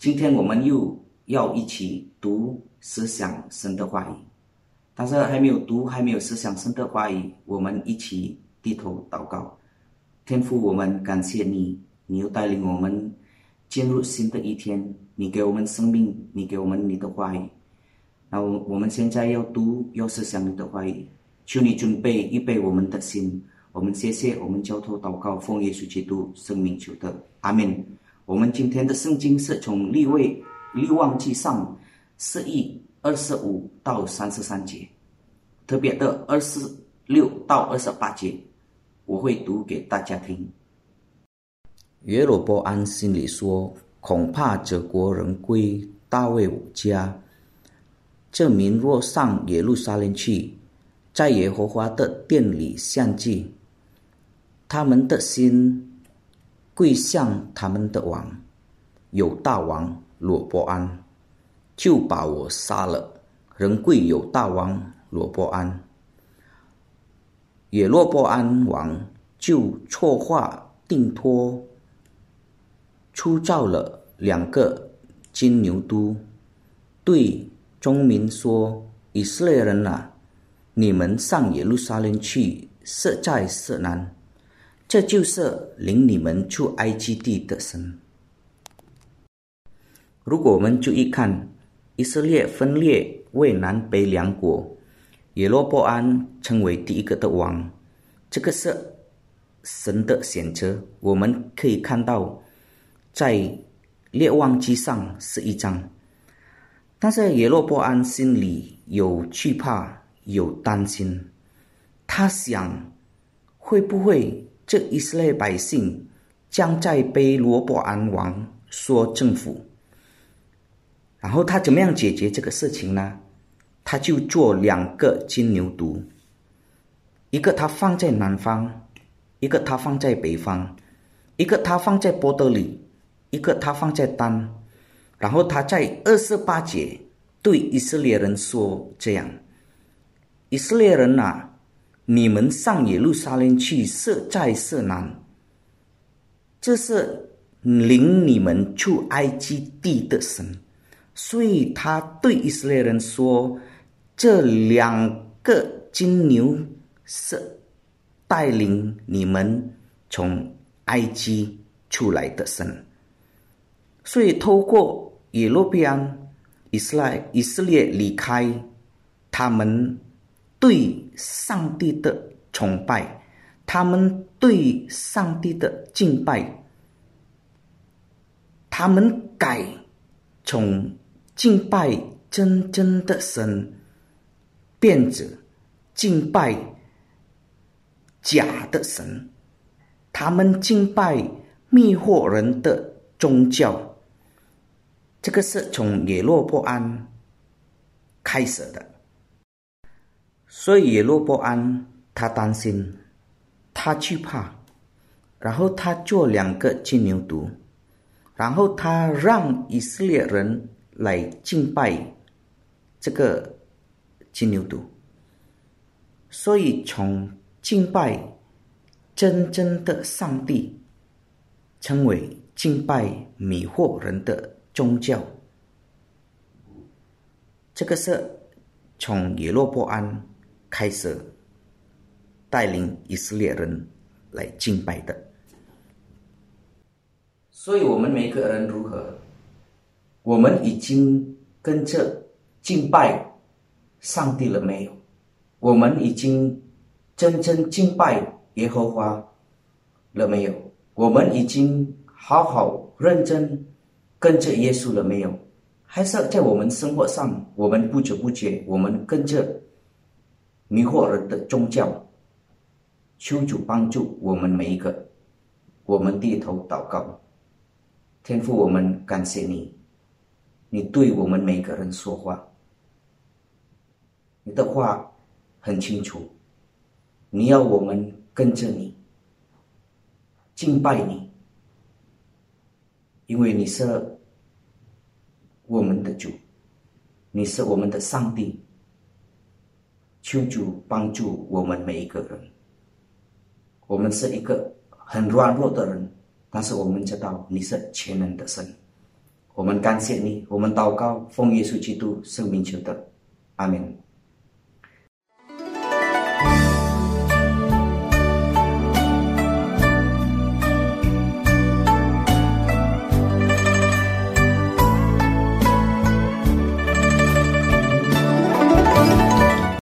今天我们又要一起读思想神的话语，但是还没有读，还没有思想神的话语，我们一起低头祷告。天父，我们感谢你，你又带领我们进入新的一天，你给我们生命，你给我们你的话语。那我我们现在要读，要思想你的话语，求你准备预备我们的心。我们谢谢，我们交托祷告，奉耶稣基督生命求的，阿门。我们今天的圣经是从立位立望记上四亿二十五到三十三节，特别的二十六到二十八节，我会读给大家听。约罗波安心里说：“恐怕这国人归大卫家，这民若上耶路撒冷去，在耶和华的殿里献祭，他们的心。”跪向他们的王，有大王罗伯安，就把我杀了。人跪有大王罗伯安，也罗伯安王就错化定托，出造了两个金牛都，对众民说：“以色列人啊，你们上耶路撒冷去，色在色难。”这就是领你们出埃及地的神。如果我们注意看，以色列分裂为南北两国，耶罗波安成为第一个的王，这个是神的选择。我们可以看到，在列王记上是一章，但是耶罗波安心里有惧怕，有担心，他想会不会？这以色列百姓将在被罗伯安王说政府，然后他怎么样解决这个事情呢？他就做两个金牛犊，一个他放在南方，一个他放在北方，一个他放在波德里，一个他放在丹，然后他在二十八节对以色列人说：“这样，以色列人呐。”你们上耶路撒冷去，色在色难。这是领你们出埃及地的神，所以他对以色列人说：“这两个金牛是带领你们从埃及出来的神。”所以，透过耶罗比安、以色列、以色列离开他们。对上帝的崇拜，他们对上帝的敬拜，他们改从敬拜真正的神，变成敬拜假的神，他们敬拜迷惑人的宗教，这个是从耶罗波安开始的。所以耶罗波安他担心，他惧怕，然后他做两个金牛犊，然后他让以色列人来敬拜这个金牛犊。所以从敬拜真正的上帝，称为敬拜迷惑人的宗教。这个是从耶罗波安。开始带领以色列人来敬拜的，所以，我们每个人如何？我们已经跟着敬拜上帝了没有？我们已经真正敬拜耶和华了没有？我们已经好好认真跟着耶稣了没有？还是在我们生活上，我们不知不觉，我们跟着？迷惑人的宗教，求主帮助我们每一个。我们低头祷告，天父，我们感谢你，你对我们每个人说话，你的话很清楚，你要我们跟着你，敬拜你，因为你是我们的主，你是我们的上帝。求主帮助我们每一个人。我们是一个很软弱的人，但是我们知道你是全能的神。我们感谢你，我们祷告，奉耶稣基督圣名求的，阿门。